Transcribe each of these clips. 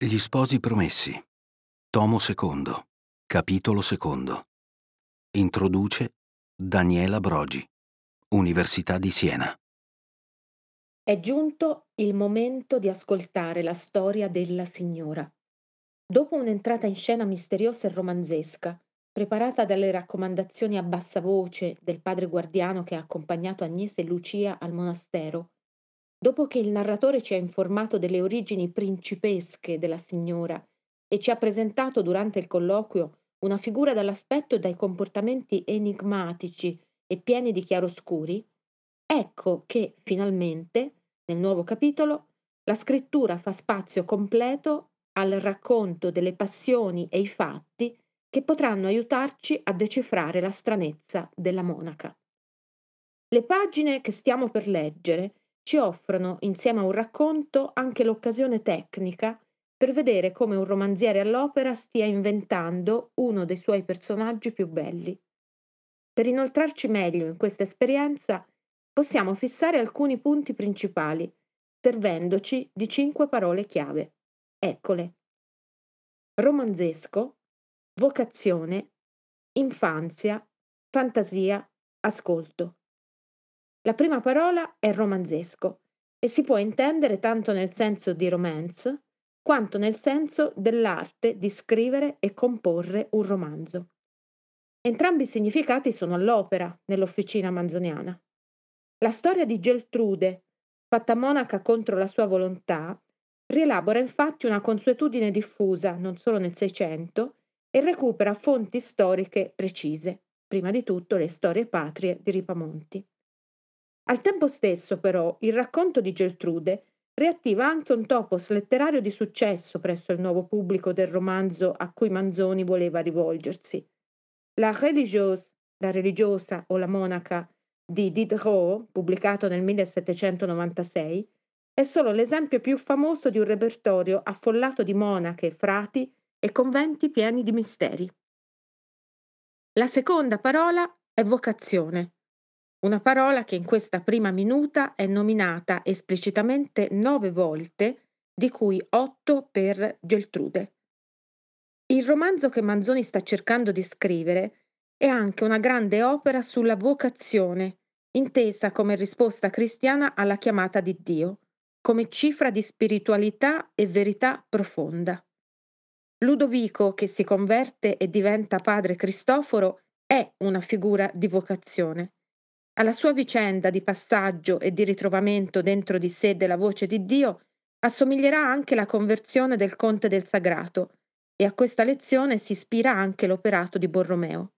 Gli sposi promessi. Tomo II. Capitolo II. Introduce Daniela Brogi. Università di Siena. È giunto il momento di ascoltare la storia della signora. Dopo un'entrata in scena misteriosa e romanzesca, preparata dalle raccomandazioni a bassa voce del padre guardiano che ha accompagnato Agnese e Lucia al monastero, Dopo che il narratore ci ha informato delle origini principesche della signora e ci ha presentato durante il colloquio una figura dall'aspetto e dai comportamenti enigmatici e pieni di chiaroscuri, ecco che finalmente, nel nuovo capitolo, la scrittura fa spazio completo al racconto delle passioni e i fatti che potranno aiutarci a decifrare la stranezza della monaca. Le pagine che stiamo per leggere ci offrono, insieme a un racconto, anche l'occasione tecnica per vedere come un romanziere all'opera stia inventando uno dei suoi personaggi più belli. Per inoltrarci meglio in questa esperienza, possiamo fissare alcuni punti principali, servendoci di cinque parole chiave. Eccole. Romanzesco, vocazione, infanzia, fantasia, ascolto. La prima parola è romanzesco e si può intendere tanto nel senso di romance quanto nel senso dell'arte di scrivere e comporre un romanzo. Entrambi i significati sono all'opera nell'officina manzoniana. La storia di Geltrude, fatta monaca contro la sua volontà, rielabora infatti una consuetudine diffusa non solo nel Seicento e recupera fonti storiche precise, prima di tutto le storie patrie di Ripamonti. Al tempo stesso, però, il racconto di Geltrude riattiva anche un topos letterario di successo presso il nuovo pubblico del romanzo a cui Manzoni voleva rivolgersi. La religieuse, la religiosa o la monaca di Diderot, pubblicato nel 1796, è solo l'esempio più famoso di un repertorio affollato di monache, frati e conventi pieni di misteri. La seconda parola è vocazione una parola che in questa prima minuta è nominata esplicitamente nove volte, di cui otto per Geltrude. Il romanzo che Manzoni sta cercando di scrivere è anche una grande opera sulla vocazione, intesa come risposta cristiana alla chiamata di Dio, come cifra di spiritualità e verità profonda. Ludovico, che si converte e diventa padre Cristoforo, è una figura di vocazione. Alla sua vicenda di passaggio e di ritrovamento dentro di sé della voce di Dio assomiglierà anche la conversione del conte del Sagrato e a questa lezione si ispira anche l'operato di Borromeo.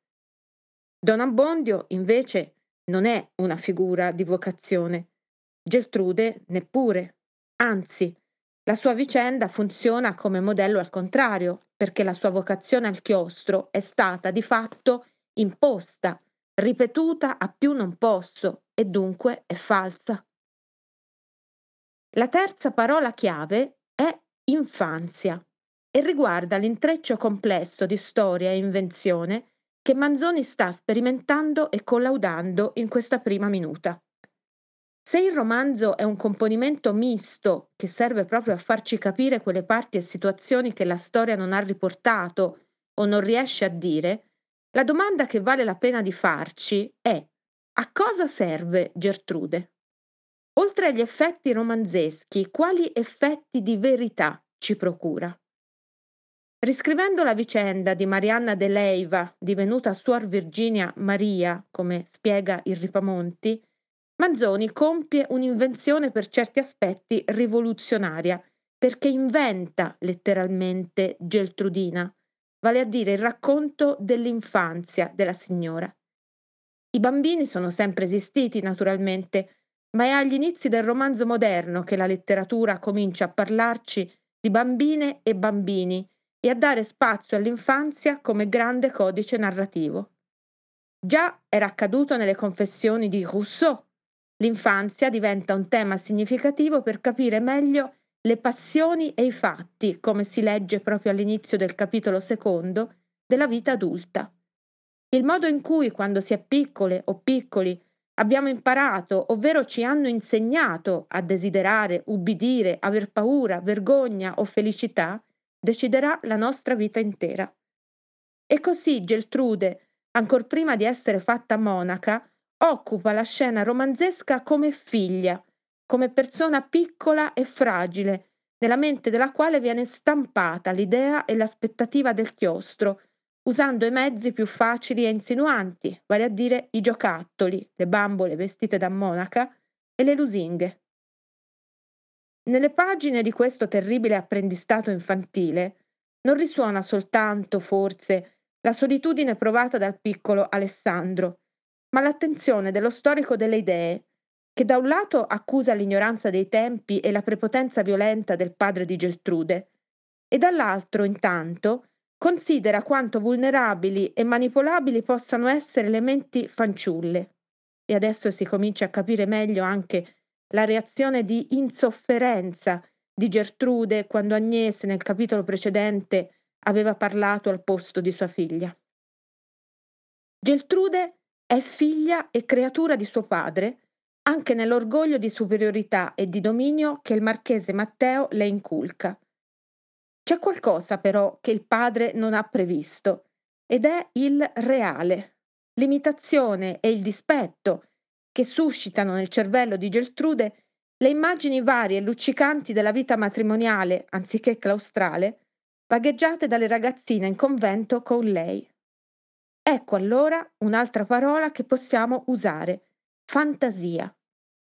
Don Abbondio, invece, non è una figura di vocazione. Geltrude neppure. Anzi, la sua vicenda funziona come modello al contrario, perché la sua vocazione al chiostro è stata di fatto imposta ripetuta a più non posso e dunque è falsa. La terza parola chiave è infanzia e riguarda l'intreccio complesso di storia e invenzione che Manzoni sta sperimentando e collaudando in questa prima minuta. Se il romanzo è un componimento misto che serve proprio a farci capire quelle parti e situazioni che la storia non ha riportato o non riesce a dire, la domanda che vale la pena di farci è: a cosa serve Gertrude? Oltre agli effetti romanzeschi, quali effetti di verità ci procura? Riscrivendo la vicenda di Marianna de Leiva, divenuta Suor Virginia Maria, come spiega il Ripamonti, Manzoni compie un'invenzione per certi aspetti rivoluzionaria, perché inventa letteralmente Geltrudina, vale a dire il racconto dell'infanzia della signora. I bambini sono sempre esistiti, naturalmente, ma è agli inizi del romanzo moderno che la letteratura comincia a parlarci di bambine e bambini e a dare spazio all'infanzia come grande codice narrativo. Già era accaduto nelle confessioni di Rousseau. L'infanzia diventa un tema significativo per capire meglio le passioni e i fatti, come si legge proprio all'inizio del capitolo secondo, della vita adulta. Il modo in cui, quando si è piccole o piccoli, abbiamo imparato, ovvero ci hanno insegnato a desiderare, ubbidire, aver paura, vergogna o felicità, deciderà la nostra vita intera. E così Geltrude, ancor prima di essere fatta monaca, occupa la scena romanzesca come figlia, come persona piccola e fragile, nella mente della quale viene stampata l'idea e l'aspettativa del chiostro, usando i mezzi più facili e insinuanti, vale a dire i giocattoli, le bambole vestite da monaca e le lusinghe. Nelle pagine di questo terribile apprendistato infantile non risuona soltanto, forse, la solitudine provata dal piccolo Alessandro, ma l'attenzione dello storico delle idee, che da un lato accusa l'ignoranza dei tempi e la prepotenza violenta del padre di Geltrude, e dall'altro, intanto, considera quanto vulnerabili e manipolabili possano essere le menti fanciulle. E adesso si comincia a capire meglio anche la reazione di insofferenza di Gertrude quando Agnese nel capitolo precedente aveva parlato al posto di sua figlia. Geltrude è figlia e creatura di suo padre, anche nell'orgoglio di superiorità e di dominio che il marchese Matteo le inculca. C'è qualcosa però che il padre non ha previsto ed è il reale, l'imitazione e il dispetto che suscitano nel cervello di Geltrude le immagini varie e luccicanti della vita matrimoniale, anziché claustrale, vagheggiate dalle ragazzine in convento con lei. Ecco allora un'altra parola che possiamo usare, fantasia.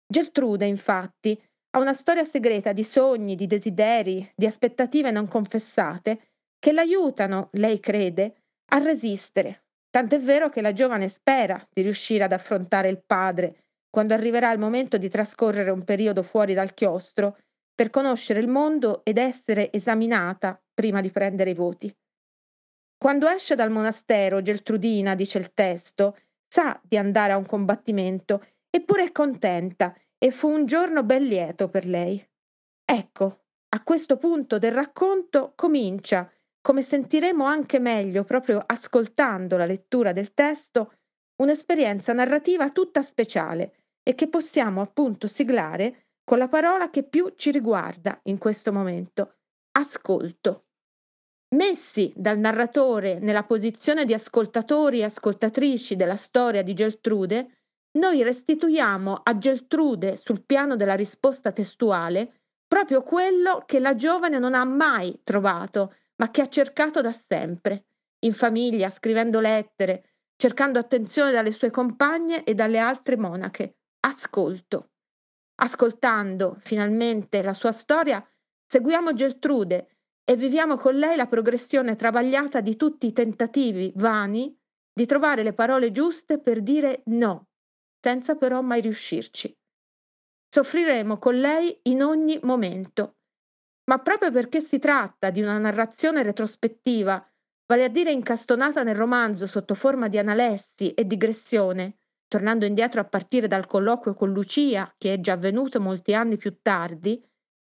Geltrude, infatti, ha una storia segreta di sogni, di desideri, di aspettative non confessate che l'aiutano, lei crede, a resistere. Tant'è vero che la giovane spera di riuscire ad affrontare il padre quando arriverà il momento di trascorrere un periodo fuori dal chiostro per conoscere il mondo ed essere esaminata prima di prendere i voti. Quando esce dal monastero, Geltrudina, dice il testo, sa di andare a un combattimento, eppure è contenta e fu un giorno ben lieto per lei. Ecco, a questo punto del racconto comincia, come sentiremo anche meglio proprio ascoltando la lettura del testo, un'esperienza narrativa tutta speciale e che possiamo appunto siglare con la parola che più ci riguarda in questo momento, ascolto. Messi dal narratore nella posizione di ascoltatori e ascoltatrici della storia di Geltrude, noi restituiamo a Geltrude sul piano della risposta testuale proprio quello che la giovane non ha mai trovato, ma che ha cercato da sempre, in famiglia, scrivendo lettere, cercando attenzione dalle sue compagne e dalle altre monache. Ascolto. Ascoltando finalmente la sua storia, seguiamo Geltrude e viviamo con lei la progressione travagliata di tutti i tentativi vani di trovare le parole giuste per dire no, senza però mai riuscirci. Soffriremo con lei in ogni momento, ma proprio perché si tratta di una narrazione retrospettiva, vale a dire incastonata nel romanzo sotto forma di analessi e digressione, tornando indietro a partire dal colloquio con Lucia, che è già avvenuto molti anni più tardi,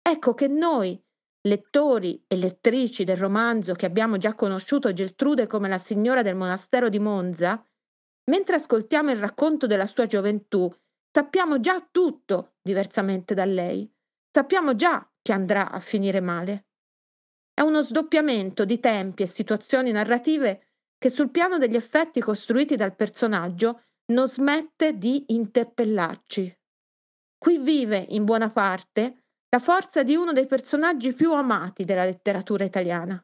ecco che noi, lettori e lettrici del romanzo che abbiamo già conosciuto Geltrude come la signora del monastero di Monza, mentre ascoltiamo il racconto della sua gioventù, sappiamo già tutto diversamente da lei. Sappiamo già che andrà a finire male. È uno sdoppiamento di tempi e situazioni narrative che sul piano degli effetti costruiti dal personaggio non smette di interpellarci. Qui vive, in buona parte, la forza di uno dei personaggi più amati della letteratura italiana.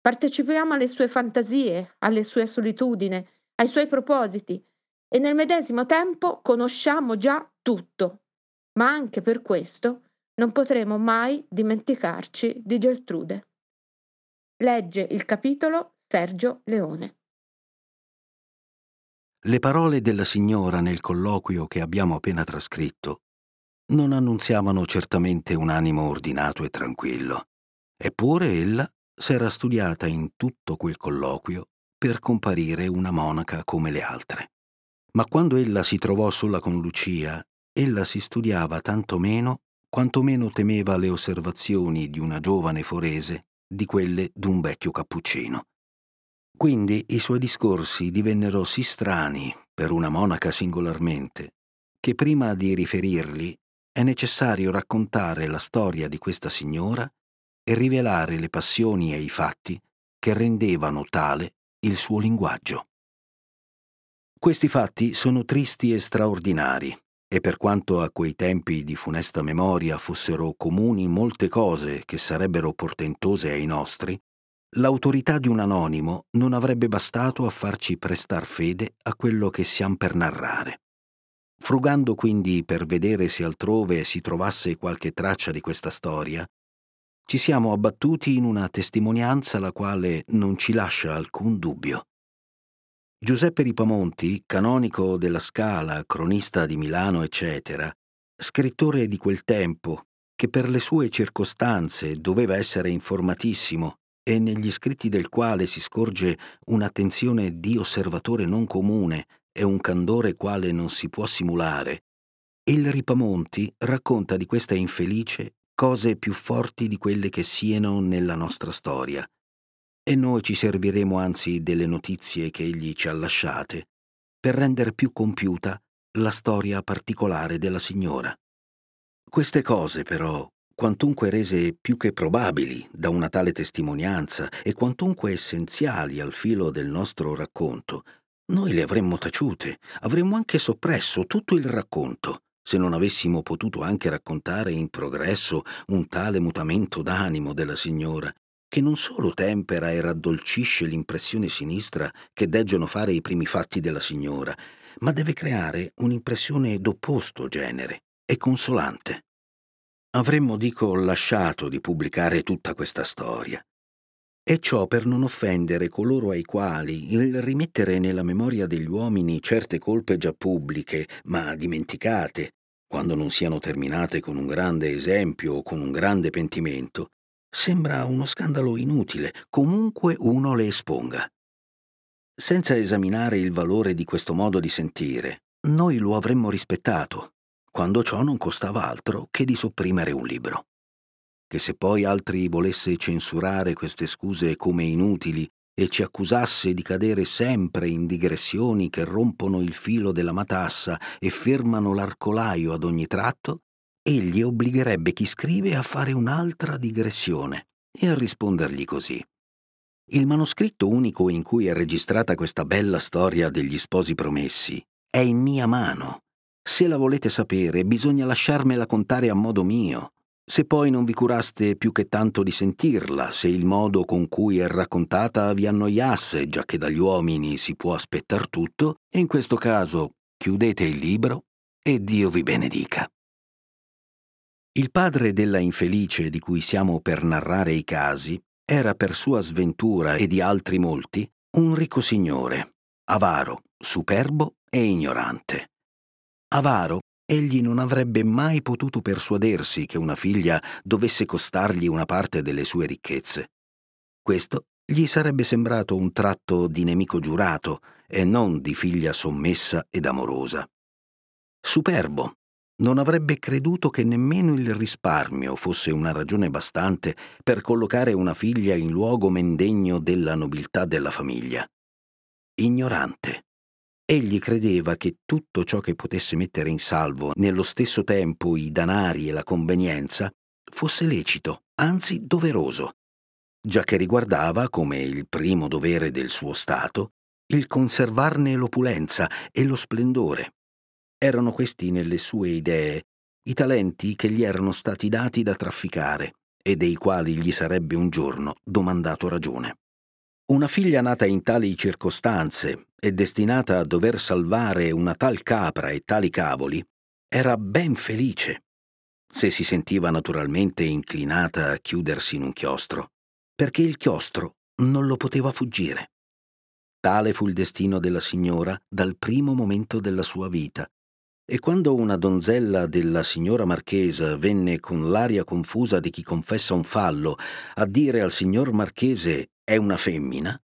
Partecipiamo alle sue fantasie, alle sue solitudini, ai suoi propositi e nel medesimo tempo conosciamo già tutto, ma anche per questo non potremo mai dimenticarci di Geltrude. Legge il capitolo Sergio Leone. Le parole della signora nel colloquio che abbiamo appena trascritto non annunziavano certamente un animo ordinato e tranquillo, eppure ella s'era studiata in tutto quel colloquio per comparire una monaca come le altre. Ma quando ella si trovò sola con Lucia, ella si studiava tanto meno quanto meno temeva le osservazioni di una giovane forese di quelle d'un vecchio cappuccino. Quindi i suoi discorsi divennero sì strani per una monaca singolarmente, che prima di riferirli è necessario raccontare la storia di questa signora e rivelare le passioni e i fatti che rendevano tale il suo linguaggio. Questi fatti sono tristi e straordinari, e per quanto a quei tempi di funesta memoria fossero comuni molte cose che sarebbero portentose ai nostri, l'autorità di un anonimo non avrebbe bastato a farci prestar fede a quello che siamo per narrare. Frugando quindi per vedere se altrove si trovasse qualche traccia di questa storia, ci siamo abbattuti in una testimonianza la quale non ci lascia alcun dubbio. Giuseppe Ripamonti, canonico della Scala, cronista di Milano, eccetera, scrittore di quel tempo, che per le sue circostanze doveva essere informatissimo e negli scritti del quale si scorge un'attenzione di osservatore non comune e un candore quale non si può simulare, il Ripamonti racconta di questa infelice cose più forti di quelle che siano nella nostra storia. E noi ci serviremo anzi delle notizie che egli ci ha lasciate per rendere più compiuta la storia particolare della signora. Queste cose, però, quantunque rese più che probabili da una tale testimonianza e quantunque essenziali al filo del nostro racconto, noi le avremmo taciute, avremmo anche soppresso tutto il racconto, se non avessimo potuto anche raccontare in progresso un tale mutamento d'animo della signora, che non solo tempera e raddolcisce l'impressione sinistra che deggono fare i primi fatti della signora, ma deve creare un'impressione d'opposto genere e consolante. Avremmo, dico, lasciato di pubblicare tutta questa storia. E ciò per non offendere coloro ai quali il rimettere nella memoria degli uomini certe colpe già pubbliche, ma dimenticate, quando non siano terminate con un grande esempio o con un grande pentimento, sembra uno scandalo inutile, comunque uno le esponga. Senza esaminare il valore di questo modo di sentire, noi lo avremmo rispettato, quando ciò non costava altro che di sopprimere un libro. Che se poi altri volesse censurare queste scuse come inutili e ci accusasse di cadere sempre in digressioni che rompono il filo della matassa e fermano l'arcolaio ad ogni tratto, egli obbligherebbe chi scrive a fare un'altra digressione e a rispondergli così. Il manoscritto unico in cui è registrata questa bella storia degli sposi promessi è in mia mano se la volete sapere, bisogna lasciarmela contare a modo mio. Se poi non vi curaste più che tanto di sentirla, se il modo con cui è raccontata vi annoiasse, già che dagli uomini si può aspettar tutto, in questo caso chiudete il libro e Dio vi benedica. Il padre della infelice di cui siamo per narrare i casi era per sua sventura e di altri molti un ricco signore, avaro, superbo e ignorante. Avaro, egli non avrebbe mai potuto persuadersi che una figlia dovesse costargli una parte delle sue ricchezze. Questo gli sarebbe sembrato un tratto di nemico giurato e non di figlia sommessa ed amorosa. Superbo, non avrebbe creduto che nemmeno il risparmio fosse una ragione bastante per collocare una figlia in luogo mendegno della nobiltà della famiglia. Ignorante, Egli credeva che tutto ciò che potesse mettere in salvo nello stesso tempo i danari e la convenienza fosse lecito, anzi doveroso, già che riguardava, come il primo dovere del suo Stato, il conservarne l'opulenza e lo splendore. Erano questi nelle sue idee i talenti che gli erano stati dati da trafficare e dei quali gli sarebbe un giorno domandato ragione. Una figlia nata in tali circostanze e destinata a dover salvare una tal capra e tali cavoli era ben felice, se si sentiva naturalmente inclinata a chiudersi in un chiostro, perché il chiostro non lo poteva fuggire. Tale fu il destino della signora dal primo momento della sua vita, e quando una donzella della signora marchesa venne con l'aria confusa di chi confessa un fallo a dire al signor marchese è una femmina,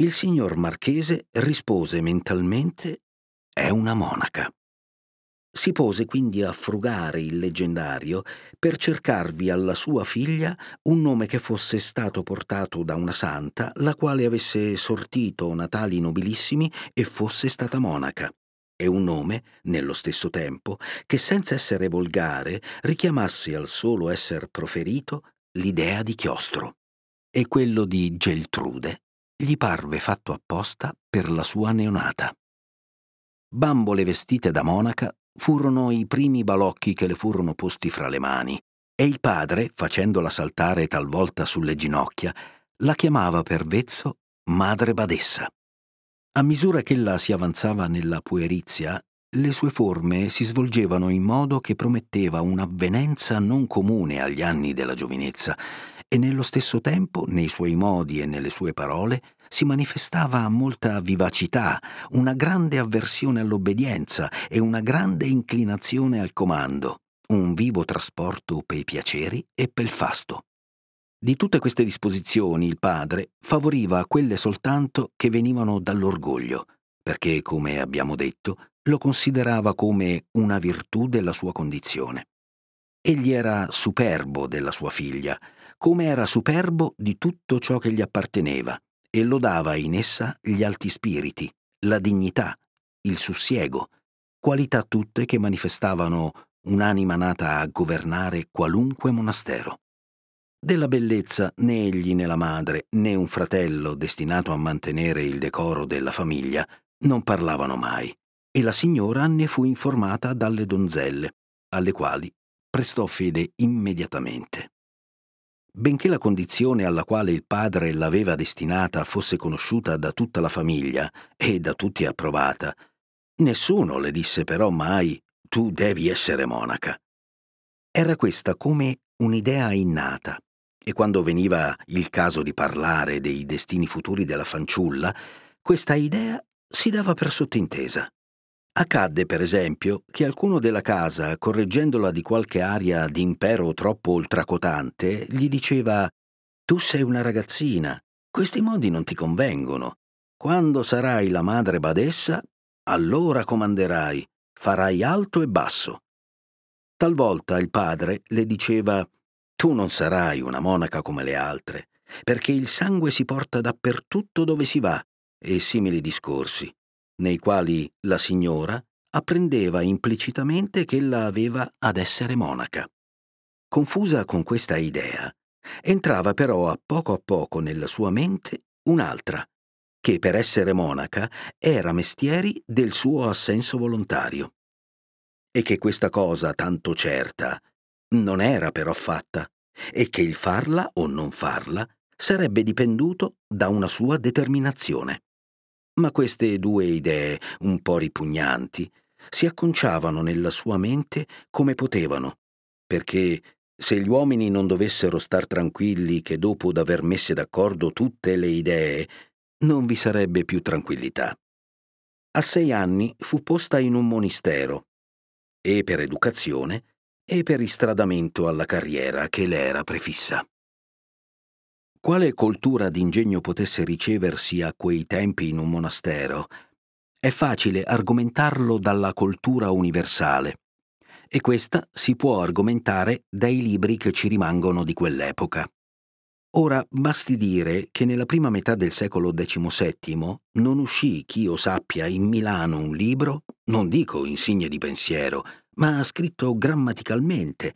il signor Marchese rispose mentalmente è una monaca. Si pose quindi a frugare il leggendario per cercarvi alla sua figlia un nome che fosse stato portato da una santa, la quale avesse sortito natali nobilissimi e fosse stata monaca, e un nome, nello stesso tempo, che senza essere volgare richiamasse al solo esser proferito l'idea di chiostro e quello di Geltrude gli parve fatto apposta per la sua neonata. Bambole vestite da monaca furono i primi balocchi che le furono posti fra le mani, e il padre, facendola saltare talvolta sulle ginocchia, la chiamava per vezzo madre badessa. A misura che ella si avanzava nella puerizia, le sue forme si svolgevano in modo che prometteva un'avvenenza non comune agli anni della giovinezza e nello stesso tempo, nei suoi modi e nelle sue parole, si manifestava molta vivacità, una grande avversione all'obbedienza e una grande inclinazione al comando, un vivo trasporto per i piaceri e per il fasto. Di tutte queste disposizioni il padre favoriva quelle soltanto che venivano dall'orgoglio, perché, come abbiamo detto, lo considerava come una virtù della sua condizione. Egli era superbo della sua figlia, come era superbo di tutto ciò che gli apparteneva, e lodava in essa gli alti spiriti, la dignità, il sussiego, qualità tutte che manifestavano un'anima nata a governare qualunque monastero. Della bellezza né egli né la madre né un fratello destinato a mantenere il decoro della famiglia non parlavano mai, e la signora ne fu informata dalle donzelle, alle quali prestò fede immediatamente. Benché la condizione alla quale il padre l'aveva destinata fosse conosciuta da tutta la famiglia e da tutti approvata, nessuno le disse però mai tu devi essere monaca. Era questa come un'idea innata, e quando veniva il caso di parlare dei destini futuri della fanciulla, questa idea si dava per sottintesa. Accadde, per esempio, che alcuno della casa, correggendola di qualche aria d'impero troppo ultracotante, gli diceva Tu sei una ragazzina, questi modi non ti convengono. Quando sarai la madre badessa, allora comanderai, farai alto e basso. Talvolta il padre le diceva Tu non sarai una monaca come le altre, perché il sangue si porta dappertutto dove si va, e simili discorsi nei quali la signora apprendeva implicitamente che ella aveva ad essere monaca. Confusa con questa idea, entrava però a poco a poco nella sua mente un'altra, che per essere monaca era mestieri del suo assenso volontario. E che questa cosa tanto certa non era però fatta, e che il farla o non farla sarebbe dipenduto da una sua determinazione. Ma queste due idee, un po' ripugnanti, si acconciavano nella sua mente come potevano, perché se gli uomini non dovessero star tranquilli che dopo d'aver messe d'accordo tutte le idee, non vi sarebbe più tranquillità. A sei anni fu posta in un monistero, e per educazione e per istradamento alla carriera che le era prefissa. Quale coltura d'ingegno potesse riceversi a quei tempi in un monastero? È facile argomentarlo dalla coltura universale, e questa si può argomentare dai libri che ci rimangono di quell'epoca. Ora basti dire che nella prima metà del secolo XVII non uscì, ch'io sappia, in Milano un libro, non dico insigne di pensiero, ma scritto grammaticalmente,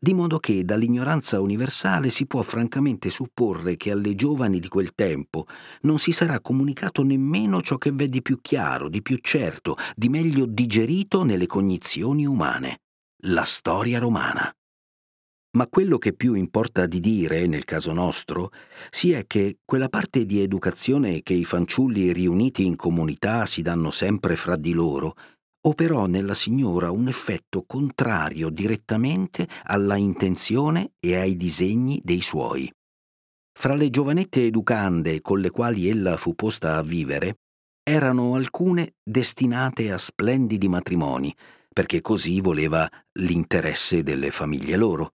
di modo che dall'ignoranza universale si può francamente supporre che alle giovani di quel tempo non si sarà comunicato nemmeno ciò che v'è di più chiaro, di più certo, di meglio digerito nelle cognizioni umane, la storia romana. Ma quello che più importa di dire, nel caso nostro, sia che quella parte di educazione che i fanciulli riuniti in comunità si danno sempre fra di loro operò nella signora un effetto contrario direttamente alla intenzione e ai disegni dei suoi. Fra le giovanette educande con le quali ella fu posta a vivere, erano alcune destinate a splendidi matrimoni, perché così voleva l'interesse delle famiglie loro.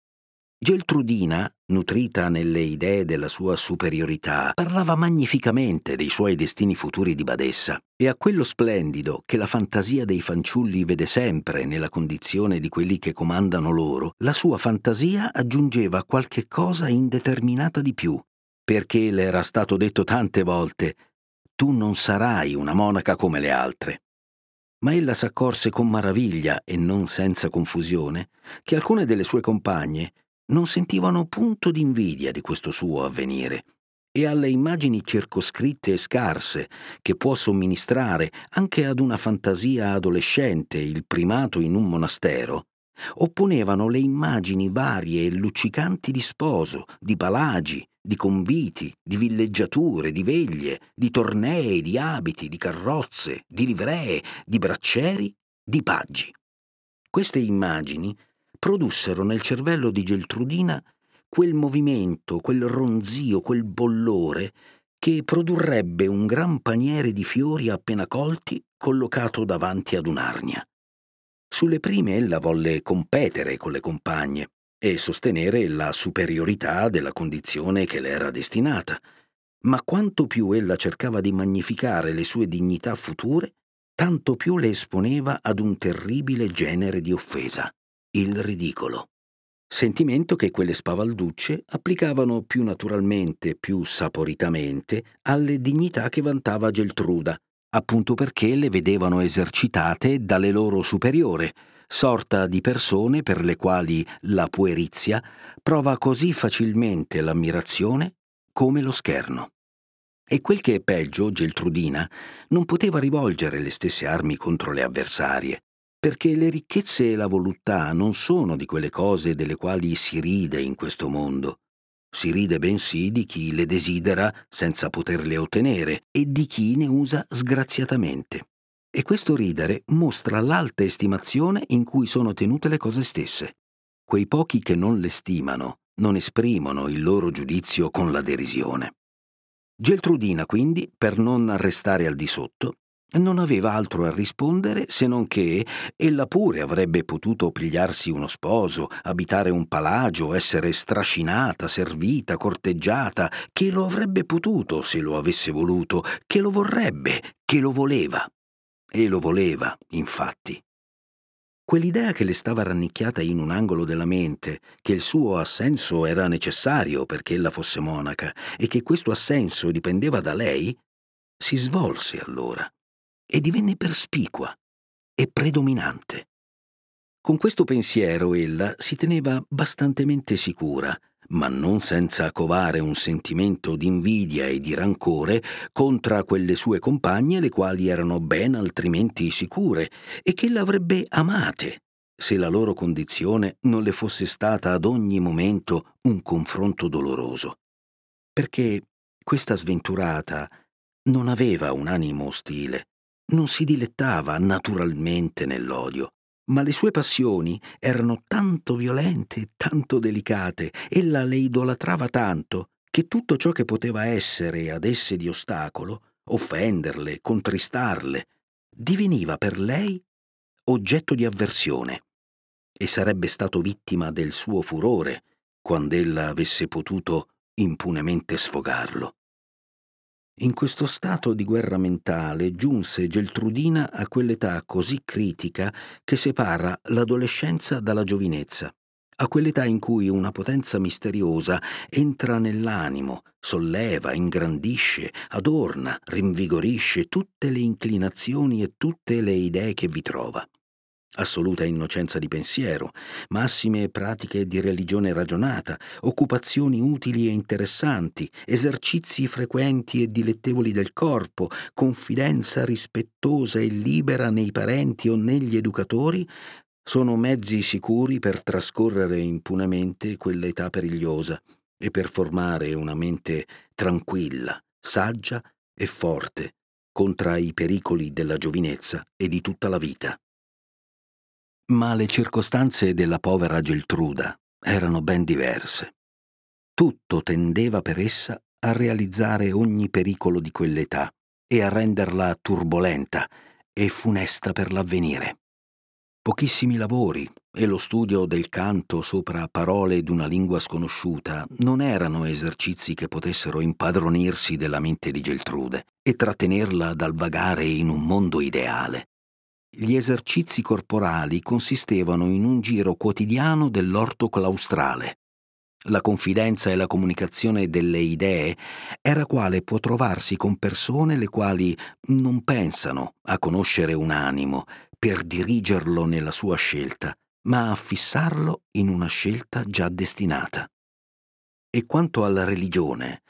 Geltrudina, nutrita nelle idee della sua superiorità, parlava magnificamente dei suoi destini futuri di badessa e a quello splendido che la fantasia dei fanciulli vede sempre nella condizione di quelli che comandano loro, la sua fantasia aggiungeva qualche cosa indeterminata di più, perché le era stato detto tante volte tu non sarai una monaca come le altre. Ma ella s'accorse con maraviglia e non senza confusione che alcune delle sue compagne non sentivano punto d'invidia di questo suo avvenire e alle immagini circoscritte e scarse che può somministrare anche ad una fantasia adolescente il primato in un monastero, opponevano le immagini varie e luccicanti di sposo, di palagi, di conviti, di villeggiature, di veglie, di tornei, di abiti, di carrozze, di livree, di braccieri, di paggi. Queste immagini produssero nel cervello di Geltrudina quel movimento, quel ronzio, quel bollore che produrrebbe un gran paniere di fiori appena colti collocato davanti ad un'arnia. Sulle prime ella volle competere con le compagne e sostenere la superiorità della condizione che le era destinata, ma quanto più ella cercava di magnificare le sue dignità future, tanto più le esponeva ad un terribile genere di offesa, il ridicolo sentimento che quelle spavalducce applicavano più naturalmente, più saporitamente alle dignità che vantava Geltruda, appunto perché le vedevano esercitate dalle loro superiore, sorta di persone per le quali la puerizia prova così facilmente l'ammirazione come lo scherno. E quel che è peggio, Geltrudina non poteva rivolgere le stesse armi contro le avversarie, perché le ricchezze e la voluttà non sono di quelle cose delle quali si ride in questo mondo. Si ride bensì di chi le desidera senza poterle ottenere e di chi ne usa sgraziatamente. E questo ridere mostra l'alta estimazione in cui sono tenute le cose stesse. Quei pochi che non le stimano non esprimono il loro giudizio con la derisione. Geltrudina, quindi, per non restare al di sotto, non aveva altro a rispondere se non che ella pure avrebbe potuto pigliarsi uno sposo, abitare un palagio, essere strascinata, servita, corteggiata, che lo avrebbe potuto se lo avesse voluto, che lo vorrebbe, che lo voleva. E lo voleva, infatti. Quell'idea che le stava rannicchiata in un angolo della mente, che il suo assenso era necessario perché ella fosse monaca e che questo assenso dipendeva da lei, si svolse allora e divenne perspicua e predominante. Con questo pensiero ella si teneva bastantemente sicura, ma non senza covare un sentimento di invidia e di rancore contro quelle sue compagne le quali erano ben altrimenti sicure e che l'avrebbe amate se la loro condizione non le fosse stata ad ogni momento un confronto doloroso. Perché questa sventurata non aveva un animo ostile, non si dilettava naturalmente nell'odio, ma le sue passioni erano tanto violente e tanto delicate, ella le idolatrava tanto, che tutto ciò che poteva essere ad esse di ostacolo, offenderle, contristarle, diveniva per lei oggetto di avversione e sarebbe stato vittima del suo furore quando ella avesse potuto impunemente sfogarlo. In questo stato di guerra mentale giunse Geltrudina a quell'età così critica che separa l'adolescenza dalla giovinezza, a quell'età in cui una potenza misteriosa entra nell'animo, solleva, ingrandisce, adorna, rinvigorisce tutte le inclinazioni e tutte le idee che vi trova assoluta innocenza di pensiero, massime pratiche di religione ragionata, occupazioni utili e interessanti, esercizi frequenti e dilettevoli del corpo, confidenza rispettosa e libera nei parenti o negli educatori, sono mezzi sicuri per trascorrere impunemente quell'età perigliosa e per formare una mente tranquilla, saggia e forte contro i pericoli della giovinezza e di tutta la vita. Ma le circostanze della povera Geltruda erano ben diverse. Tutto tendeva per essa a realizzare ogni pericolo di quell'età e a renderla turbolenta e funesta per l'avvenire. Pochissimi lavori e lo studio del canto sopra parole d'una lingua sconosciuta non erano esercizi che potessero impadronirsi della mente di Geltrude e trattenerla dal vagare in un mondo ideale. Gli esercizi corporali consistevano in un giro quotidiano dell'orto claustrale. La confidenza e la comunicazione delle idee era quale può trovarsi con persone le quali non pensano a conoscere un animo per dirigerlo nella sua scelta, ma a fissarlo in una scelta già destinata. E quanto alla religione,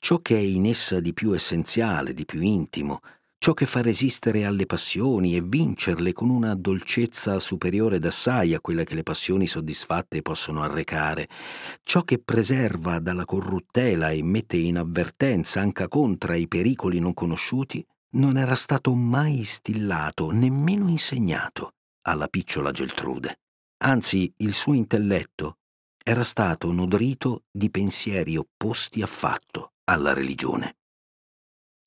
ciò che è in essa di più essenziale, di più intimo, ciò che fa resistere alle passioni e vincerle con una dolcezza superiore d'assai a quella che le passioni soddisfatte possono arrecare, ciò che preserva dalla corruttela e mette in avvertenza anche contra i pericoli non conosciuti, non era stato mai istillato, nemmeno insegnato alla picciola Geltrude. Anzi, il suo intelletto era stato nodrito di pensieri opposti affatto alla religione.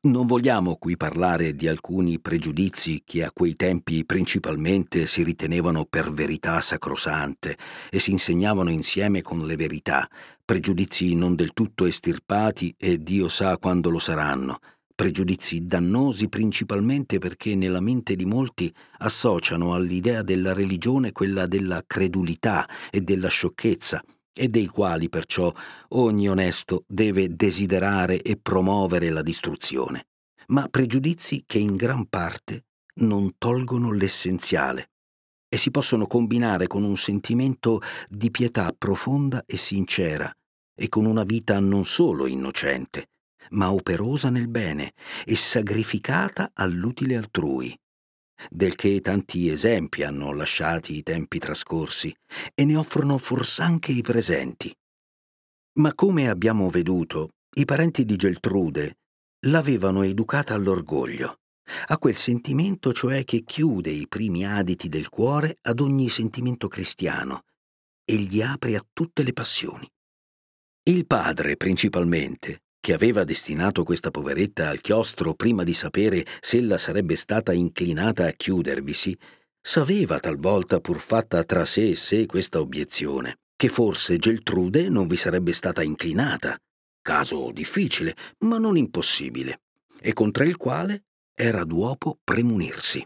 Non vogliamo qui parlare di alcuni pregiudizi che a quei tempi principalmente si ritenevano per verità sacrosante e si insegnavano insieme con le verità, pregiudizi non del tutto estirpati e Dio sa quando lo saranno, pregiudizi dannosi principalmente perché nella mente di molti associano all'idea della religione quella della credulità e della sciocchezza, e dei quali perciò ogni onesto deve desiderare e promuovere la distruzione, ma pregiudizi che in gran parte non tolgono l'essenziale e si possono combinare con un sentimento di pietà profonda e sincera e con una vita non solo innocente, ma operosa nel bene e sacrificata all'utile altrui, del che tanti esempi hanno lasciati i tempi trascorsi e ne offrono fors'anche i presenti. Ma come abbiamo veduto, i parenti di Geltrude l'avevano educata all'orgoglio, a quel sentimento cioè che chiude i primi aditi del cuore ad ogni sentimento cristiano e gli apre a tutte le passioni. Il padre, principalmente, che aveva destinato questa poveretta al chiostro prima di sapere se ella sarebbe stata inclinata a chiudervisi, sapeva talvolta pur fatta tra sé e sé questa obiezione, che forse Geltrude non vi sarebbe stata inclinata, caso difficile, ma non impossibile, e contro il quale era d'uopo premunirsi.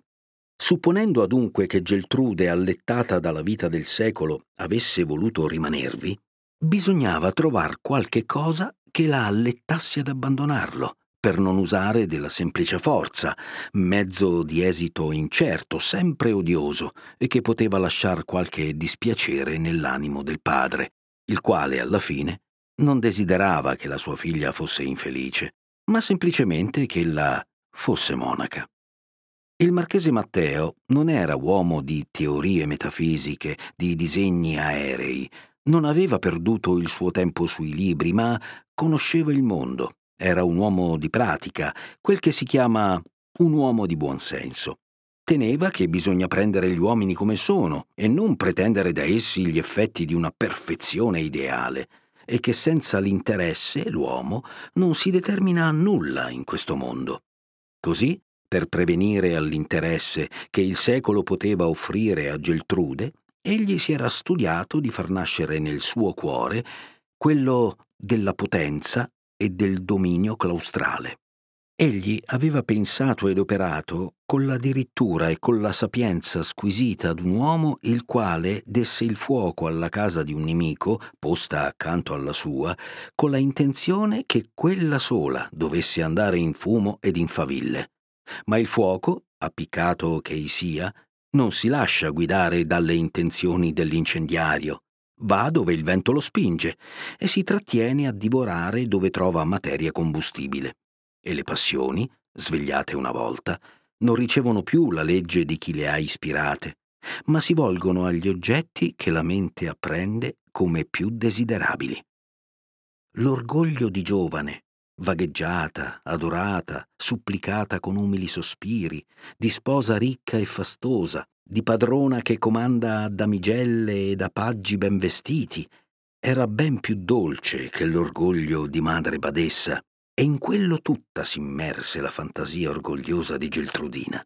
Supponendo adunque che Geltrude, allettata dalla vita del secolo, avesse voluto rimanervi, bisognava trovar qualche cosa che la allettasse ad abbandonarlo, per non usare della semplice forza, mezzo di esito incerto, sempre odioso, e che poteva lasciar qualche dispiacere nell'animo del padre, il quale alla fine non desiderava che la sua figlia fosse infelice, ma semplicemente che ella fosse monaca. Il marchese Matteo non era uomo di teorie metafisiche, di disegni aerei, non aveva perduto il suo tempo sui libri, ma conosceva il mondo. Era un uomo di pratica, quel che si chiama un uomo di buon senso. Teneva che bisogna prendere gli uomini come sono e non pretendere da essi gli effetti di una perfezione ideale, e che senza l'interesse l'uomo non si determina nulla in questo mondo. Così, per prevenire all'interesse che il secolo poteva offrire a Geltrude, egli si era studiato di far nascere nel suo cuore quello della potenza e del dominio claustrale. Egli aveva pensato ed operato con la dirittura e con la sapienza squisita d'un uomo il quale desse il fuoco alla casa di un nemico, posta accanto alla sua, con la intenzione che quella sola dovesse andare in fumo ed in faville. Ma il fuoco, appiccato che sia, non si lascia guidare dalle intenzioni dell'incendiario, va dove il vento lo spinge e si trattiene a divorare dove trova materia combustibile. E le passioni, svegliate una volta, non ricevono più la legge di chi le ha ispirate, ma si volgono agli oggetti che la mente apprende come più desiderabili. L'orgoglio di giovane, vagheggiata, adorata, supplicata con umili sospiri, di sposa ricca e fastosa, di padrona che comanda a damigelle ed a paggi ben vestiti, era ben più dolce che l'orgoglio di madre badessa, e in quello tutta s'immerse la fantasia orgogliosa di Geltrudina.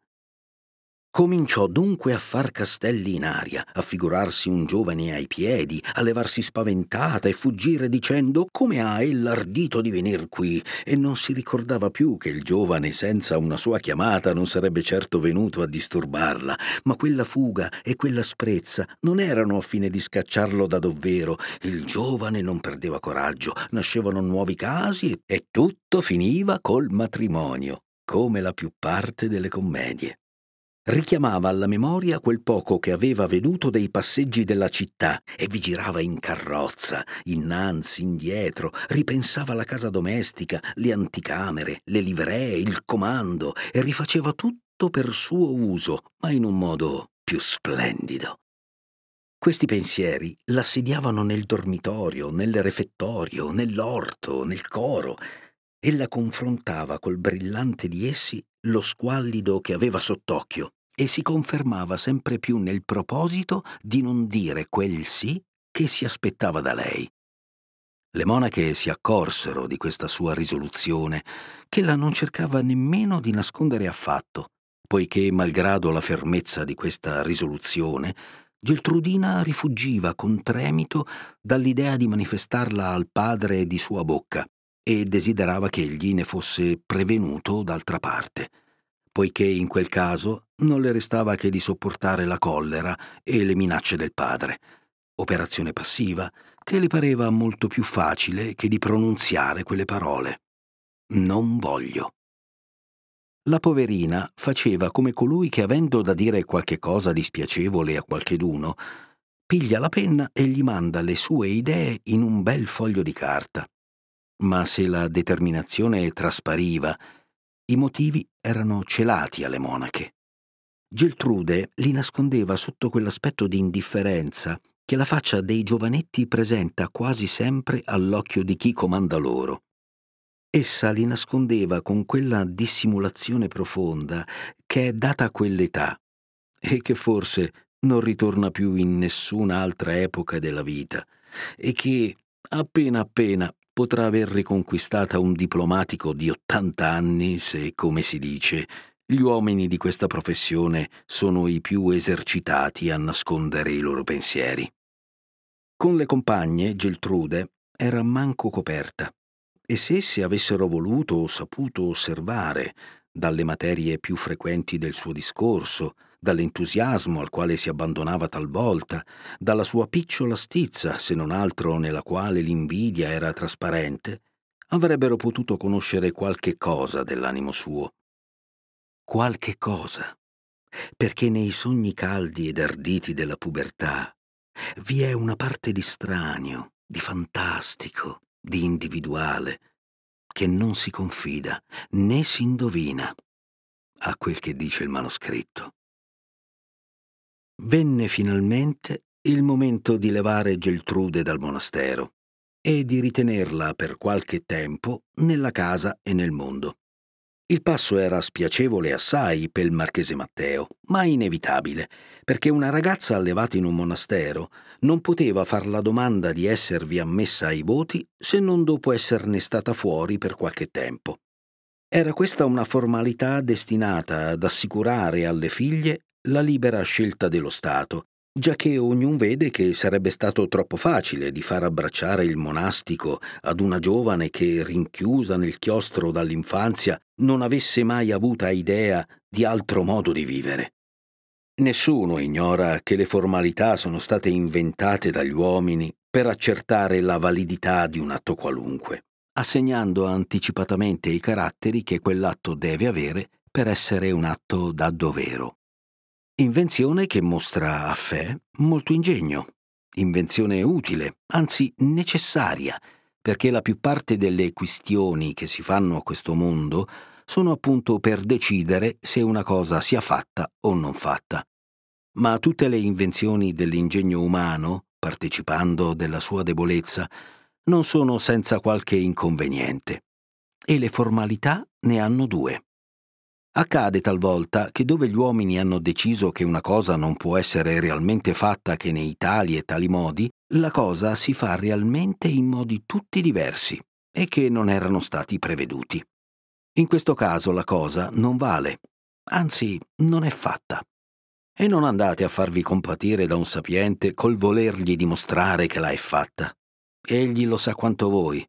Cominciò dunque a far castelli in aria, a figurarsi un giovane ai piedi, a levarsi spaventata e fuggire dicendo come ha ella ardito di venir qui, e non si ricordava più che il giovane senza una sua chiamata non sarebbe certo venuto a disturbarla, ma quella fuga e quella sprezza non erano a fine di scacciarlo da dovvero. Il giovane non perdeva coraggio, nascevano nuovi casi e tutto finiva col matrimonio, come la più parte delle commedie. Richiamava alla memoria quel poco che aveva veduto dei passeggi della città e vi girava in carrozza, innanzi, indietro, ripensava la casa domestica, le anticamere, le livree, il comando e rifaceva tutto per suo uso, ma in un modo più splendido. Questi pensieri l'assediavano nel dormitorio, nel refettorio, nell'orto, nel coro. Ella confrontava col brillante di essi lo squallido che aveva sott'occhio e si confermava sempre più nel proposito di non dire quel sì che si aspettava da lei. Le monache si accorsero di questa sua risoluzione, che la non cercava nemmeno di nascondere affatto, poiché, malgrado la fermezza di questa risoluzione, Geltrudina rifuggiva con tremito dall'idea di manifestarla al padre di sua bocca e desiderava che egli ne fosse prevenuto d'altra parte, poiché in quel caso non le restava che di sopportare la collera e le minacce del padre, operazione passiva che le pareva molto più facile che di pronunziare quelle parole. Non voglio. La poverina faceva come colui che, avendo da dire qualche cosa di spiacevole a qualcheduno, piglia la penna e gli manda le sue idee in un bel foglio di carta ma se la determinazione traspariva, i motivi erano celati alle monache. Geltrude li nascondeva sotto quell'aspetto di indifferenza che la faccia dei giovanetti presenta quasi sempre all'occhio di chi comanda loro. Essa li nascondeva con quella dissimulazione profonda che è data a quell'età e che forse non ritorna più in nessuna altra epoca della vita e che, appena appena, potrà aver riconquistata un diplomatico di 80 anni se, come si dice, gli uomini di questa professione sono i più esercitati a nascondere i loro pensieri. Con le compagne, Geltrude era manco coperta, e se esse avessero voluto o saputo osservare, dalle materie più frequenti del suo discorso, dall'entusiasmo al quale si abbandonava talvolta, dalla sua picciola stizza, se non altro nella quale l'invidia era trasparente, avrebbero potuto conoscere qualche cosa dell'animo suo. Qualche cosa, perché nei sogni caldi ed arditi della pubertà vi è una parte di stranio, di fantastico, di individuale, che non si confida né si indovina a quel che dice il manoscritto. Venne finalmente il momento di levare Geltrude dal monastero e di ritenerla per qualche tempo nella casa e nel mondo. Il passo era spiacevole assai per il marchese Matteo, ma inevitabile, perché una ragazza allevata in un monastero non poteva far la domanda di esservi ammessa ai voti se non dopo esserne stata fuori per qualche tempo. Era questa una formalità destinata ad assicurare alle figlie la libera scelta dello Stato, giacché ognuno vede che sarebbe stato troppo facile di far abbracciare il monastico ad una giovane che, rinchiusa nel chiostro dall'infanzia, non avesse mai avuta idea di altro modo di vivere. Nessuno ignora che le formalità sono state inventate dagli uomini per accertare la validità di un atto qualunque, assegnando anticipatamente i caratteri che quell'atto deve avere per essere un atto da dovero. Invenzione che mostra a Fè molto ingegno, invenzione utile, anzi necessaria, perché la più parte delle questioni che si fanno a questo mondo sono appunto per decidere se una cosa sia fatta o non fatta. Ma tutte le invenzioni dell'ingegno umano, partecipando della sua debolezza, non sono senza qualche inconveniente. E le formalità ne hanno due. Accade talvolta che dove gli uomini hanno deciso che una cosa non può essere realmente fatta che nei tali e tali modi, la cosa si fa realmente in modi tutti diversi e che non erano stati preveduti. In questo caso la cosa non vale, anzi non è fatta. E non andate a farvi compatire da un sapiente col volergli dimostrare che la è fatta. Egli lo sa quanto voi,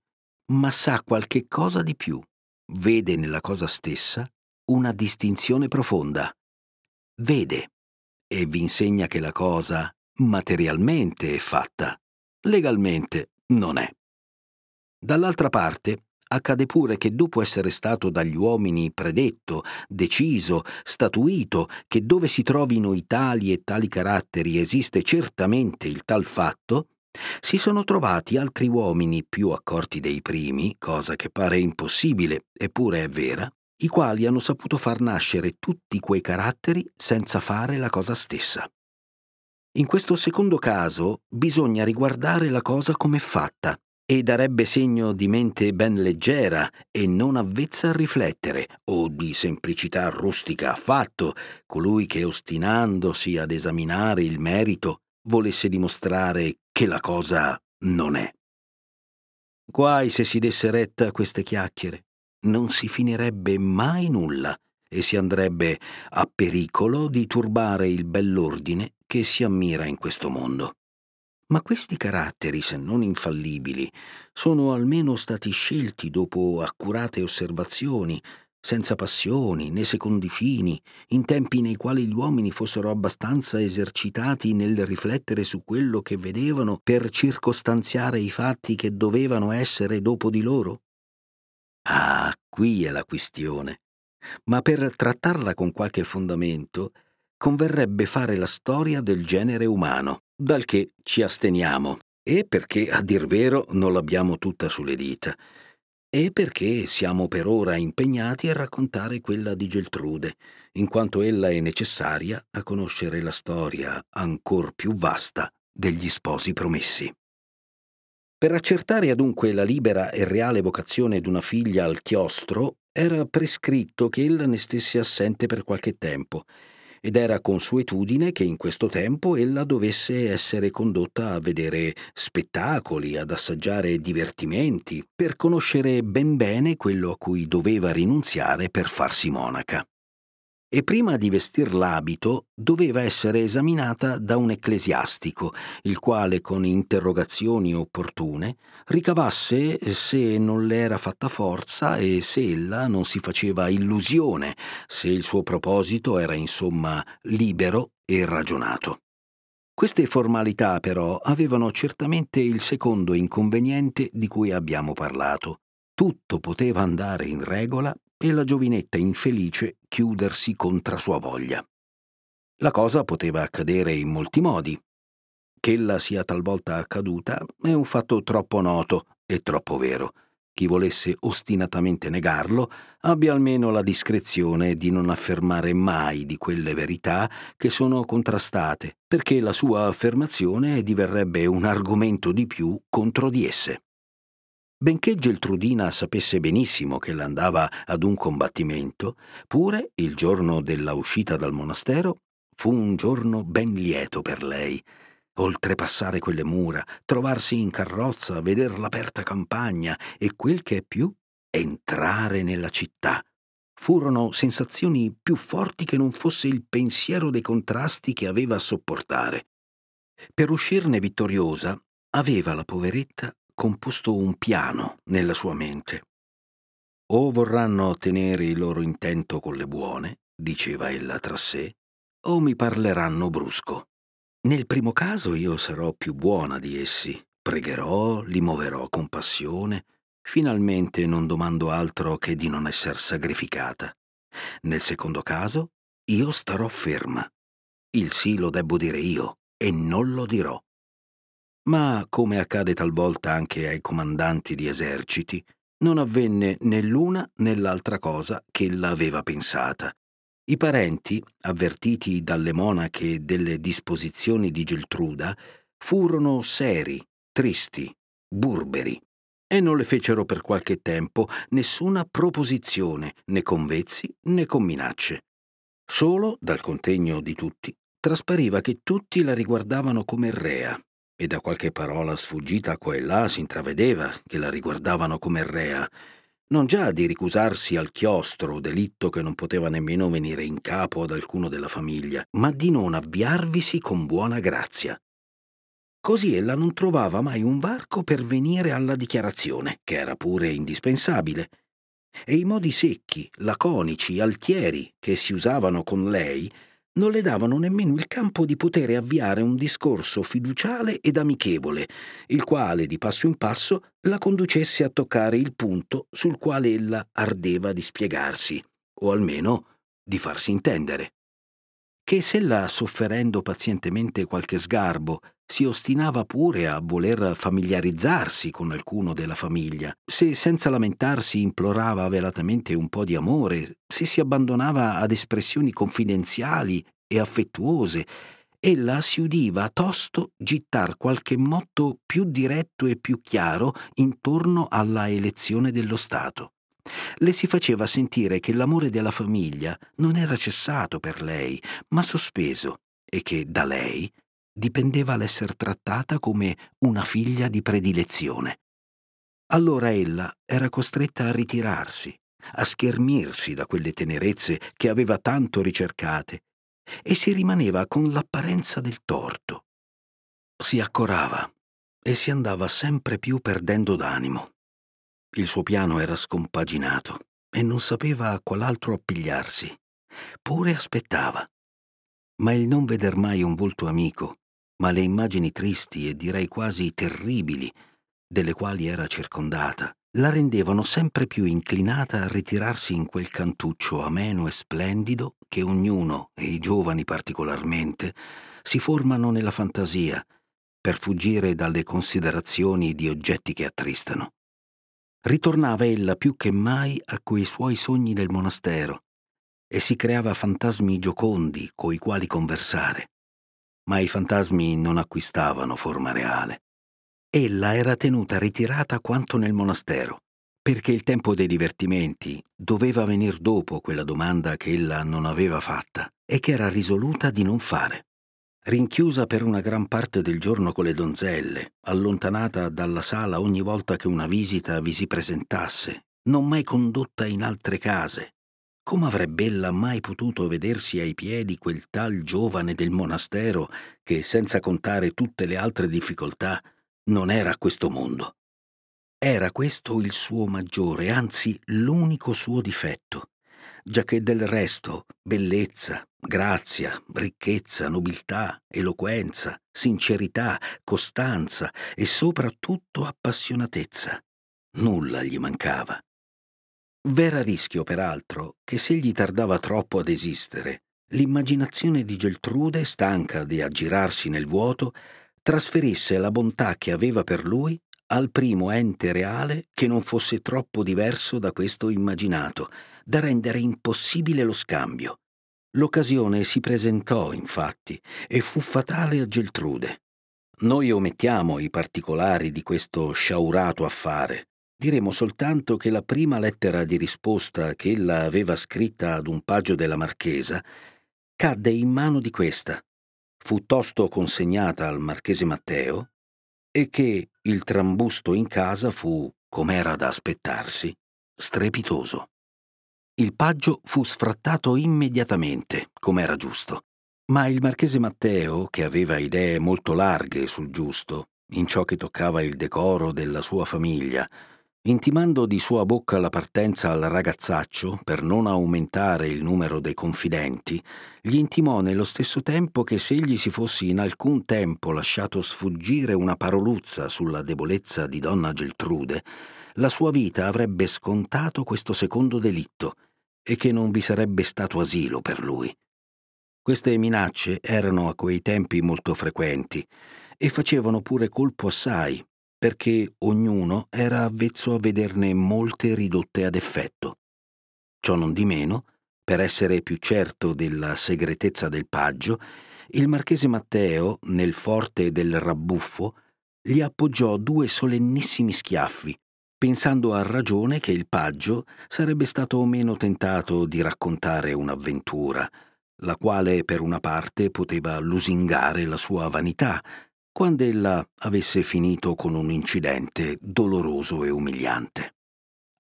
ma sa qualche cosa di più. Vede nella cosa stessa una distinzione profonda. Vede e vi insegna che la cosa materialmente è fatta, legalmente non è. Dall'altra parte, accade pure che dopo essere stato dagli uomini predetto, deciso, statuito che dove si trovino i tali e tali caratteri esiste certamente il tal fatto, si sono trovati altri uomini più accorti dei primi, cosa che pare impossibile, eppure è vera, i quali hanno saputo far nascere tutti quei caratteri senza fare la cosa stessa. In questo secondo caso bisogna riguardare la cosa come fatta e darebbe segno di mente ben leggera e non avvezza a riflettere, o di semplicità rustica affatto, colui che ostinandosi ad esaminare il merito volesse dimostrare che la cosa non è. Guai se si desse retta a queste chiacchiere, non si finirebbe mai nulla e si andrebbe a pericolo di turbare il bell'ordine che si ammira in questo mondo. Ma questi caratteri, se non infallibili, sono almeno stati scelti dopo accurate osservazioni, senza passioni né secondi fini, in tempi nei quali gli uomini fossero abbastanza esercitati nel riflettere su quello che vedevano per circostanziare i fatti che dovevano essere dopo di loro? Ah, qui è la questione. Ma per trattarla con qualche fondamento, converrebbe fare la storia del genere umano, dal che ci asteniamo, e perché, a dir vero, non l'abbiamo tutta sulle dita, e perché siamo per ora impegnati a raccontare quella di Geltrude, in quanto ella è necessaria a conoscere la storia ancor più vasta degli sposi promessi. Per accertare adunque la libera e reale vocazione d'una figlia al chiostro, era prescritto che ella ne stesse assente per qualche tempo, ed era consuetudine che in questo tempo ella dovesse essere condotta a vedere spettacoli, ad assaggiare divertimenti, per conoscere ben bene quello a cui doveva rinunziare per farsi monaca e prima di vestir l'abito doveva essere esaminata da un ecclesiastico, il quale con interrogazioni opportune ricavasse se non le era fatta forza e se ella non si faceva illusione, se il suo proposito era insomma libero e ragionato. Queste formalità però avevano certamente il secondo inconveniente di cui abbiamo parlato. Tutto poteva andare in regola e la giovinetta infelice chiudersi contra sua voglia. La cosa poteva accadere in molti modi. Che ella sia talvolta accaduta è un fatto troppo noto e troppo vero. Chi volesse ostinatamente negarlo abbia almeno la discrezione di non affermare mai di quelle verità che sono contrastate, perché la sua affermazione diverrebbe un argomento di più contro di esse. Benché Geltrudina sapesse benissimo che l'andava ad un combattimento, pure il giorno della uscita dal monastero fu un giorno ben lieto per lei. Oltrepassare quelle mura, trovarsi in carrozza, veder l'aperta campagna e quel che è più, entrare nella città. Furono sensazioni più forti che non fosse il pensiero dei contrasti che aveva a sopportare. Per uscirne vittoriosa, aveva la poveretta composto un piano nella sua mente. O vorranno ottenere il loro intento con le buone, diceva ella tra sé, o mi parleranno brusco. Nel primo caso io sarò più buona di essi, pregherò, li muoverò con passione, finalmente non domando altro che di non esser sagrificata. Nel secondo caso io starò ferma. Il sì lo debbo dire io e non lo dirò. Ma, come accade talvolta anche ai comandanti di eserciti, non avvenne né l'una né l'altra cosa che ella aveva pensata. I parenti, avvertiti dalle monache delle disposizioni di Geltruda, furono seri, tristi, burberi, e non le fecero per qualche tempo nessuna proposizione, né con vezzi né con minacce. Solo, dal contegno di tutti, traspariva che tutti la riguardavano come rea, e da qualche parola sfuggita qua e là si intravedeva che la riguardavano come rea, non già di ricusarsi al chiostro, delitto che non poteva nemmeno venire in capo ad alcuno della famiglia, ma di non avviarvisi con buona grazia. Così ella non trovava mai un varco per venire alla dichiarazione, che era pure indispensabile, e i modi secchi, laconici, altieri che si usavano con lei non le davano nemmeno il campo di poter avviare un discorso fiduciale ed amichevole, il quale di passo in passo la conducesse a toccare il punto sul quale ella ardeva di spiegarsi, o almeno di farsi intendere. Che se la sofferendo pazientemente qualche sgarbo si ostinava pure a voler familiarizzarsi con alcuno della famiglia, se senza lamentarsi implorava velatamente un po' di amore, se si abbandonava ad espressioni confidenziali e affettuose, ella si udiva tosto gittar qualche motto più diretto e più chiaro intorno alla elezione dello Stato. Le si faceva sentire che l'amore della famiglia non era cessato per lei, ma sospeso, e che da lei dipendeva l'esser trattata come una figlia di predilezione. Allora ella era costretta a ritirarsi, a schermirsi da quelle tenerezze che aveva tanto ricercate, e si rimaneva con l'apparenza del torto. Si accorava e si andava sempre più perdendo d'animo. Il suo piano era scompaginato e non sapeva a qual'altro appigliarsi. Pure aspettava. Ma il non veder mai un volto amico ma le immagini tristi e direi quasi terribili delle quali era circondata la rendevano sempre più inclinata a ritirarsi in quel cantuccio ameno e splendido che ognuno, e i giovani particolarmente, si formano nella fantasia per fuggire dalle considerazioni di oggetti che attristano. Ritornava ella più che mai a quei suoi sogni del monastero e si creava fantasmi giocondi coi quali conversare ma i fantasmi non acquistavano forma reale. Ella era tenuta ritirata quanto nel monastero, perché il tempo dei divertimenti doveva venir dopo quella domanda che ella non aveva fatta e che era risoluta di non fare. Rinchiusa per una gran parte del giorno con le donzelle, allontanata dalla sala ogni volta che una visita vi si presentasse, non mai condotta in altre case, come avrebbe ella mai potuto vedersi ai piedi quel tal giovane del monastero che, senza contare tutte le altre difficoltà, non era a questo mondo? Era questo il suo maggiore, anzi l'unico suo difetto, giacché del resto bellezza, grazia, ricchezza, nobiltà, eloquenza, sincerità, costanza e soprattutto appassionatezza. Nulla gli mancava. V'era rischio, peraltro, che se gli tardava troppo ad esistere, l'immaginazione di Geltrude, stanca di aggirarsi nel vuoto, trasferisse la bontà che aveva per lui al primo ente reale che non fosse troppo diverso da questo immaginato, da rendere impossibile lo scambio. L'occasione si presentò, infatti, e fu fatale a Geltrude. Noi omettiamo i particolari di questo sciaurato affare, Diremo soltanto che la prima lettera di risposta che ella aveva scritta ad un paggio della marchesa cadde in mano di questa, fu tosto consegnata al marchese Matteo e che il trambusto in casa fu, com'era da aspettarsi, strepitoso. Il paggio fu sfrattato immediatamente, com'era giusto, ma il marchese Matteo, che aveva idee molto larghe sul giusto, in ciò che toccava il decoro della sua famiglia, Intimando di sua bocca la partenza al ragazzaccio per non aumentare il numero dei confidenti, gli intimò nello stesso tempo che se egli si fosse in alcun tempo lasciato sfuggire una paroluzza sulla debolezza di donna Geltrude, la sua vita avrebbe scontato questo secondo delitto e che non vi sarebbe stato asilo per lui. Queste minacce erano a quei tempi molto frequenti e facevano pure colpo assai perché ognuno era avvezzo a vederne molte ridotte ad effetto. Ciò non di meno, per essere più certo della segretezza del paggio, il marchese Matteo, nel forte del rabbuffo, gli appoggiò due solennissimi schiaffi, pensando a ragione che il paggio sarebbe stato meno tentato di raccontare un'avventura, la quale per una parte poteva lusingare la sua vanità, quando ella avesse finito con un incidente doloroso e umiliante.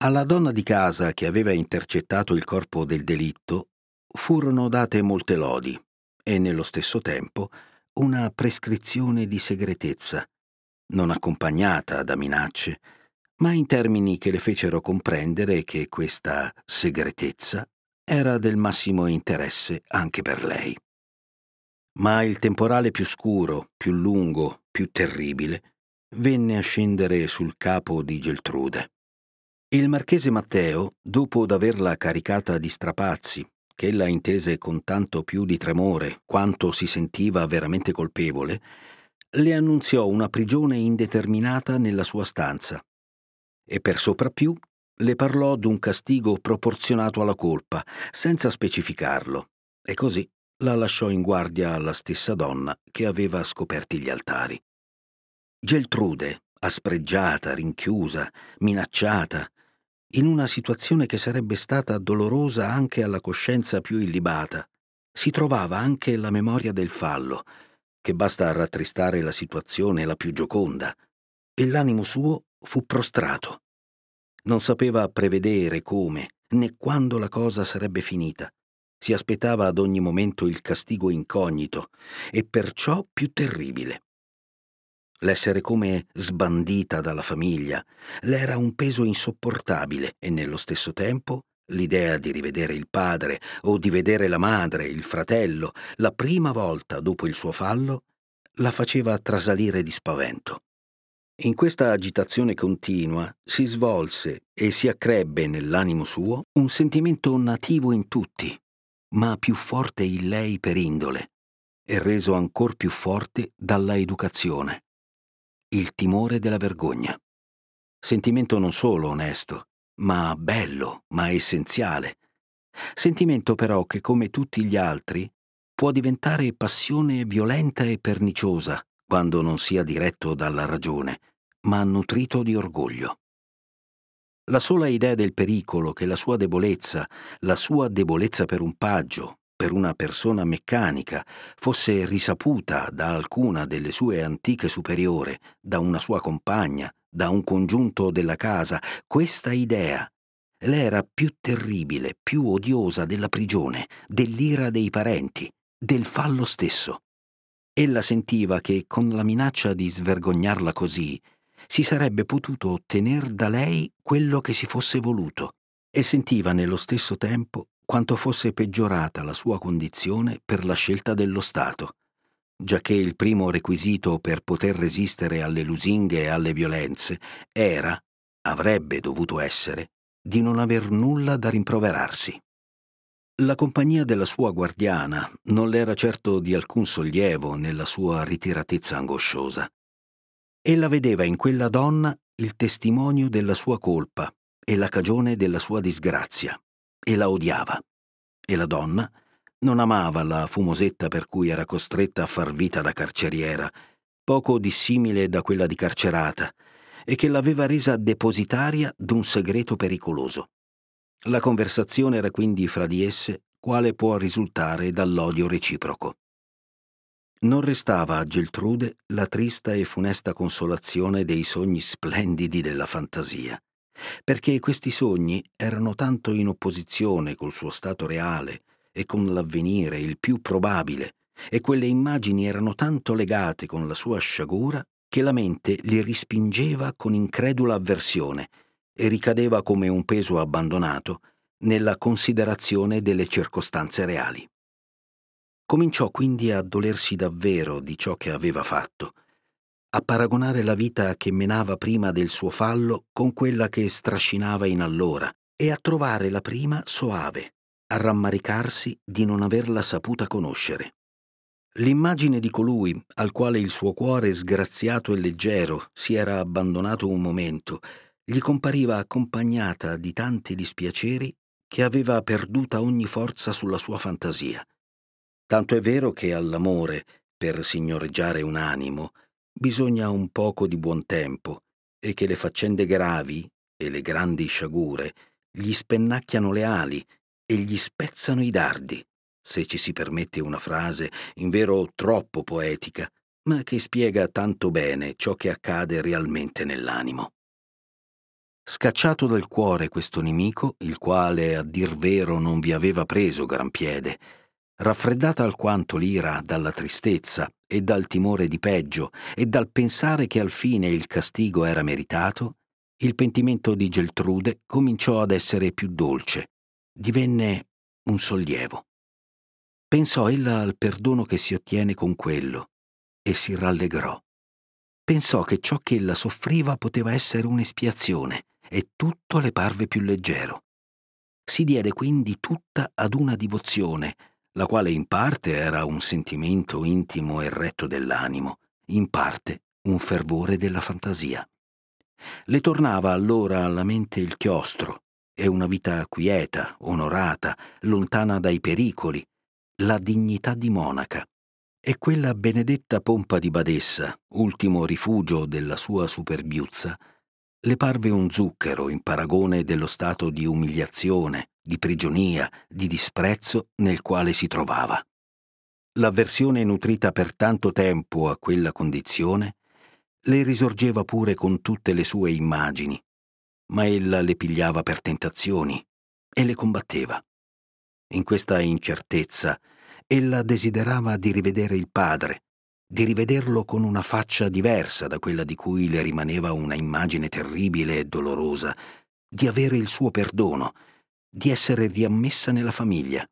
Alla donna di casa che aveva intercettato il corpo del delitto furono date molte lodi e nello stesso tempo una prescrizione di segretezza, non accompagnata da minacce, ma in termini che le fecero comprendere che questa segretezza era del massimo interesse anche per lei. Ma il temporale più scuro, più lungo, più terribile, venne a scendere sul capo di Geltrude. Il marchese Matteo, dopo d'averla caricata di strapazzi, che ella intese con tanto più di tremore quanto si sentiva veramente colpevole, le annunziò una prigione indeterminata nella sua stanza e per soprappiù le parlò d'un castigo proporzionato alla colpa, senza specificarlo, e così la lasciò in guardia alla stessa donna che aveva scoperti gli altari. Geltrude, aspreggiata, rinchiusa, minacciata, in una situazione che sarebbe stata dolorosa anche alla coscienza più illibata, si trovava anche la memoria del fallo, che basta a rattristare la situazione la più gioconda, e l'animo suo fu prostrato. Non sapeva prevedere come né quando la cosa sarebbe finita. Si aspettava ad ogni momento il castigo incognito e perciò più terribile. L'essere come sbandita dalla famiglia le era un peso insopportabile e nello stesso tempo l'idea di rivedere il padre o di vedere la madre, il fratello, la prima volta dopo il suo fallo, la faceva trasalire di spavento. In questa agitazione continua si svolse e si accrebbe nell'animo suo un sentimento nativo in tutti, ma più forte in lei per indole, e reso ancor più forte dalla educazione il timore della vergogna. Sentimento non solo onesto, ma bello, ma essenziale. Sentimento però che, come tutti gli altri, può diventare passione violenta e perniciosa quando non sia diretto dalla ragione, ma nutrito di orgoglio. La sola idea del pericolo che la sua debolezza, la sua debolezza per un paggio, per una persona meccanica fosse risaputa da alcuna delle sue antiche superiore, da una sua compagna, da un congiunto della casa, questa idea le era più terribile, più odiosa della prigione, dell'ira dei parenti, del fallo stesso. Ella sentiva che con la minaccia di svergognarla così si sarebbe potuto ottener da lei quello che si fosse voluto e sentiva nello stesso tempo quanto fosse peggiorata la sua condizione per la scelta dello Stato, giacché il primo requisito per poter resistere alle lusinghe e alle violenze era, avrebbe dovuto essere, di non aver nulla da rimproverarsi. La compagnia della sua guardiana non le era certo di alcun sollievo nella sua ritiratezza angosciosa. Ella vedeva in quella donna il testimonio della sua colpa e la cagione della sua disgrazia e la odiava. E la donna non amava la fumosetta per cui era costretta a far vita da carceriera, poco dissimile da quella di carcerata, e che l'aveva resa depositaria d'un segreto pericoloso. La conversazione era quindi fra di esse quale può risultare dall'odio reciproco. Non restava a Geltrude la trista e funesta consolazione dei sogni splendidi della fantasia perché questi sogni erano tanto in opposizione col suo stato reale e con l'avvenire, il più probabile, e quelle immagini erano tanto legate con la sua sciagura che la mente li rispingeva con incredula avversione e ricadeva come un peso abbandonato nella considerazione delle circostanze reali. Cominciò quindi a dolersi davvero di ciò che aveva fatto a paragonare la vita che menava prima del suo fallo con quella che strascinava in allora e a trovare la prima soave, a rammaricarsi di non averla saputa conoscere. L'immagine di colui al quale il suo cuore sgraziato e leggero si era abbandonato un momento gli compariva accompagnata di tanti dispiaceri che aveva perduta ogni forza sulla sua fantasia. Tanto è vero che all'amore, per signoreggiare un animo, bisogna un poco di buon tempo e che le faccende gravi e le grandi sciagure gli spennacchiano le ali e gli spezzano i dardi, se ci si permette una frase in vero troppo poetica, ma che spiega tanto bene ciò che accade realmente nell'animo. Scacciato dal cuore questo nemico, il quale a dir vero non vi aveva preso gran piede, raffreddata alquanto l'ira dalla tristezza e dal timore di peggio e dal pensare che al fine il castigo era meritato, il pentimento di Geltrude cominciò ad essere più dolce, divenne un sollievo. Pensò ella al perdono che si ottiene con quello e si rallegrò. Pensò che ciò che ella soffriva poteva essere un'espiazione e tutto le parve più leggero. Si diede quindi tutta ad una divozione, la quale in parte era un sentimento intimo e retto dell'animo, in parte un fervore della fantasia. Le tornava allora alla mente il chiostro e una vita quieta, onorata, lontana dai pericoli, la dignità di monaca e quella benedetta pompa di badessa, ultimo rifugio della sua superbiuzza, le parve un zucchero in paragone dello stato di umiliazione, di prigionia, di disprezzo nel quale si trovava. L'avversione nutrita per tanto tempo a quella condizione le risorgeva pure con tutte le sue immagini, ma ella le pigliava per tentazioni e le combatteva. In questa incertezza ella desiderava di rivedere il padre, di rivederlo con una faccia diversa da quella di cui le rimaneva una immagine terribile e dolorosa, di avere il suo perdono, di essere riammessa nella famiglia.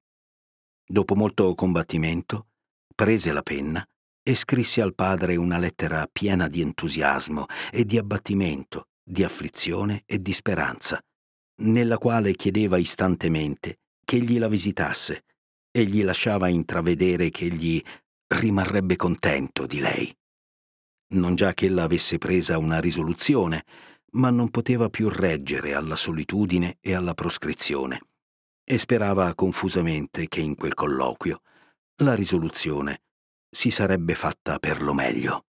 Dopo molto combattimento, prese la penna e scrisse al padre una lettera piena di entusiasmo e di abbattimento, di afflizione e di speranza, nella quale chiedeva istantemente che egli la visitasse e gli lasciava intravedere che egli rimarrebbe contento di lei. Non già che ella avesse presa una risoluzione, ma non poteva più reggere alla solitudine e alla proscrizione, e sperava confusamente che in quel colloquio la risoluzione si sarebbe fatta per lo meglio.